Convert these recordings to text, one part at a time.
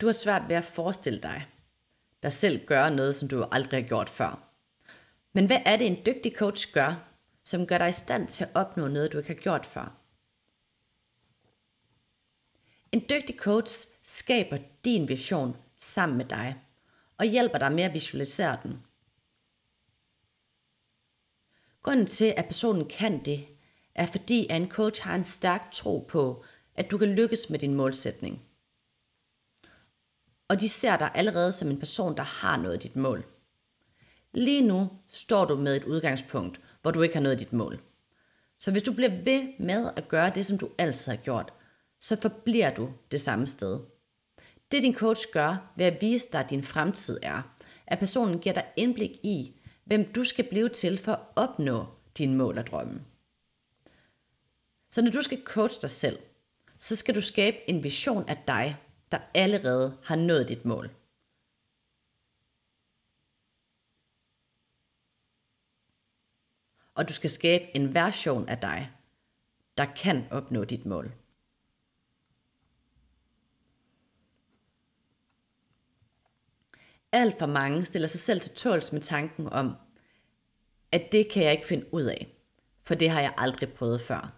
Du har svært ved at forestille dig dig selv gøre noget, som du aldrig har gjort før. Men hvad er det, en dygtig coach gør, som gør dig i stand til at opnå noget, du ikke har gjort før? En dygtig coach skaber din vision sammen med dig og hjælper dig med at visualisere den. Grunden til, at personen kan det, er fordi, at en coach har en stærk tro på, at du kan lykkes med din målsætning. Og de ser dig allerede som en person, der har nået dit mål. Lige nu står du med et udgangspunkt, hvor du ikke har nået dit mål. Så hvis du bliver ved med at gøre det, som du altid har gjort, så forbliver du det samme sted. Det din coach gør ved at vise dig, at din fremtid er, at personen giver dig indblik i, hvem du skal blive til for at opnå dine mål og drømme. Så når du skal coache dig selv, så skal du skabe en vision af dig, der allerede har nået dit mål. Og du skal skabe en version af dig, der kan opnå dit mål. Alt for mange stiller sig selv til tåls med tanken om, at det kan jeg ikke finde ud af, for det har jeg aldrig prøvet før.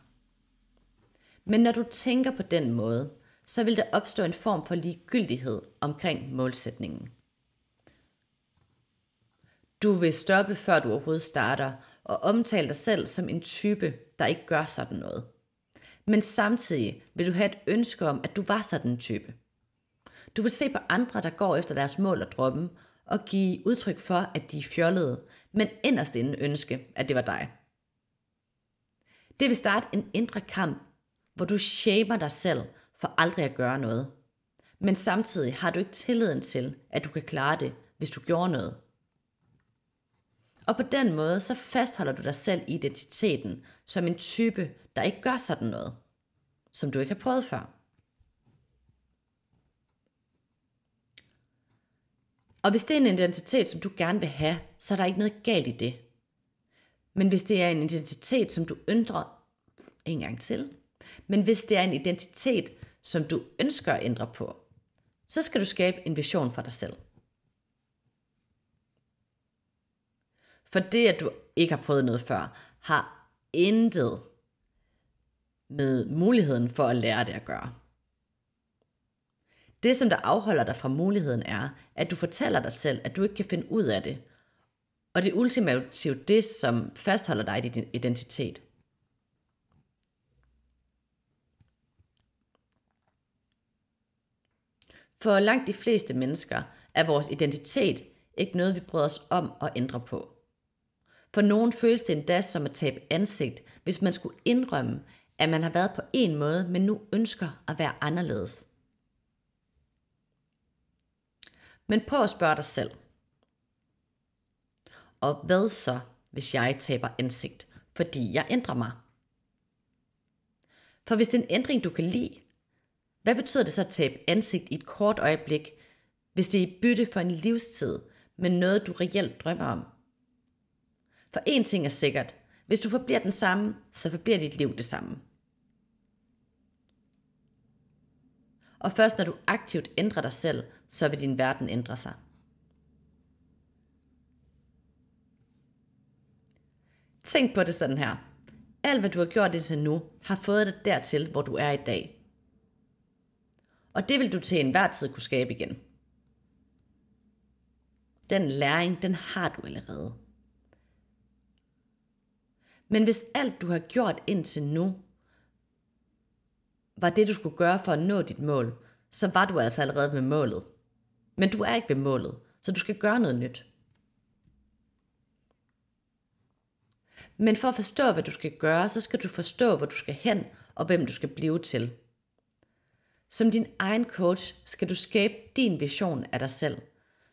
Men når du tænker på den måde, så vil der opstå en form for ligegyldighed omkring målsætningen. Du vil stoppe, før du overhovedet starter, og omtale dig selv som en type, der ikke gør sådan noget. Men samtidig vil du have et ønske om, at du var sådan en type. Du vil se på andre, der går efter deres mål og drømme, og give udtryk for, at de er fjollede, men inderst inden ønske, at det var dig. Det vil starte en indre kamp, hvor du shamer dig selv for aldrig at gøre noget. Men samtidig har du ikke tilliden til, at du kan klare det, hvis du gjorde noget. Og på den måde, så fastholder du dig selv i identiteten som en type, der ikke gør sådan noget, som du ikke har prøvet før. Og hvis det er en identitet, som du gerne vil have, så er der ikke noget galt i det. Men hvis det er en identitet, som du ændrer en gang til, men hvis det er en identitet, som du ønsker at ændre på, så skal du skabe en vision for dig selv. For det, at du ikke har prøvet noget før, har intet med muligheden for at lære det at gøre. Det, som der afholder dig fra muligheden, er, at du fortæller dig selv, at du ikke kan finde ud af det. Og det er ultimativt det, som fastholder dig i din identitet. For langt de fleste mennesker er vores identitet ikke noget, vi bryder os om at ændre på. For nogen føles det endda som at tabe ansigt, hvis man skulle indrømme, at man har været på en måde, men nu ønsker at være anderledes. Men prøv at spørge dig selv. Og hvad så, hvis jeg taber ansigt, fordi jeg ændrer mig? For hvis det er en ændring, du kan lide, hvad betyder det så at tabe ansigt i et kort øjeblik, hvis det er i bytte for en livstid, men noget du reelt drømmer om? For én ting er sikkert, hvis du forbliver den samme, så forbliver dit liv det samme. Og først når du aktivt ændrer dig selv, så vil din verden ændre sig. Tænk på det sådan her. Alt hvad du har gjort indtil nu, har fået dig dertil, hvor du er i dag. Og det vil du til enhver tid kunne skabe igen. Den læring, den har du allerede. Men hvis alt du har gjort indtil nu, var det du skulle gøre for at nå dit mål, så var du altså allerede ved målet. Men du er ikke ved målet, så du skal gøre noget nyt. Men for at forstå, hvad du skal gøre, så skal du forstå, hvor du skal hen, og hvem du skal blive til. Som din egen coach skal du skabe din vision af dig selv.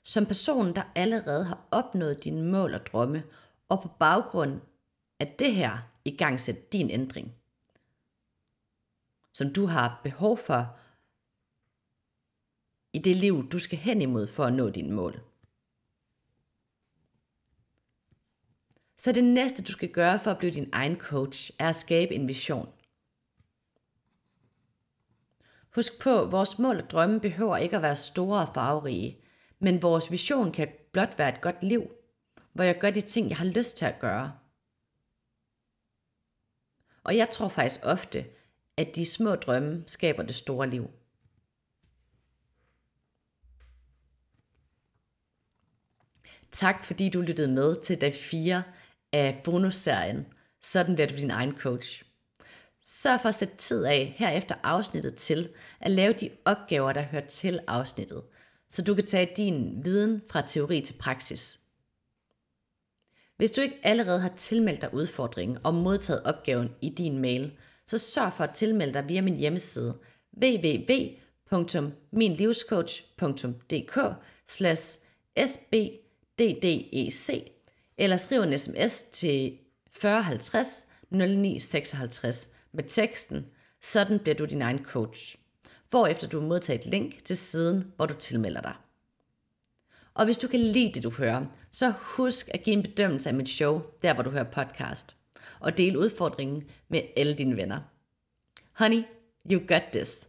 Som personen, der allerede har opnået dine mål og drømme, og på baggrund af det her i gang sætte din ændring. Som du har behov for i det liv, du skal hen imod for at nå dine mål. Så det næste, du skal gøre for at blive din egen coach, er at skabe en vision. Husk på, vores mål og drømme behøver ikke at være store og farverige, men vores vision kan blot være et godt liv, hvor jeg gør de ting, jeg har lyst til at gøre. Og jeg tror faktisk ofte, at de små drømme skaber det store liv. Tak fordi du lyttede med til dag 4 af bonusserien Sådan bliver du din egen coach. Sørg for at sætte tid af her efter afsnittet til at lave de opgaver, der hører til afsnittet, så du kan tage din viden fra teori til praksis. Hvis du ikke allerede har tilmeldt dig udfordringen og modtaget opgaven i din mail, så sørg for at tilmelde dig via min hjemmeside www.minlivscoach.dk sbddec eller skriv en sms til 4050 0956 med teksten Sådan bliver du din egen coach, hvorefter du modtager et link til siden, hvor du tilmelder dig. Og hvis du kan lide det, du hører, så husk at give en bedømmelse af mit show, der hvor du hører podcast, og del udfordringen med alle dine venner. Honey, you got this.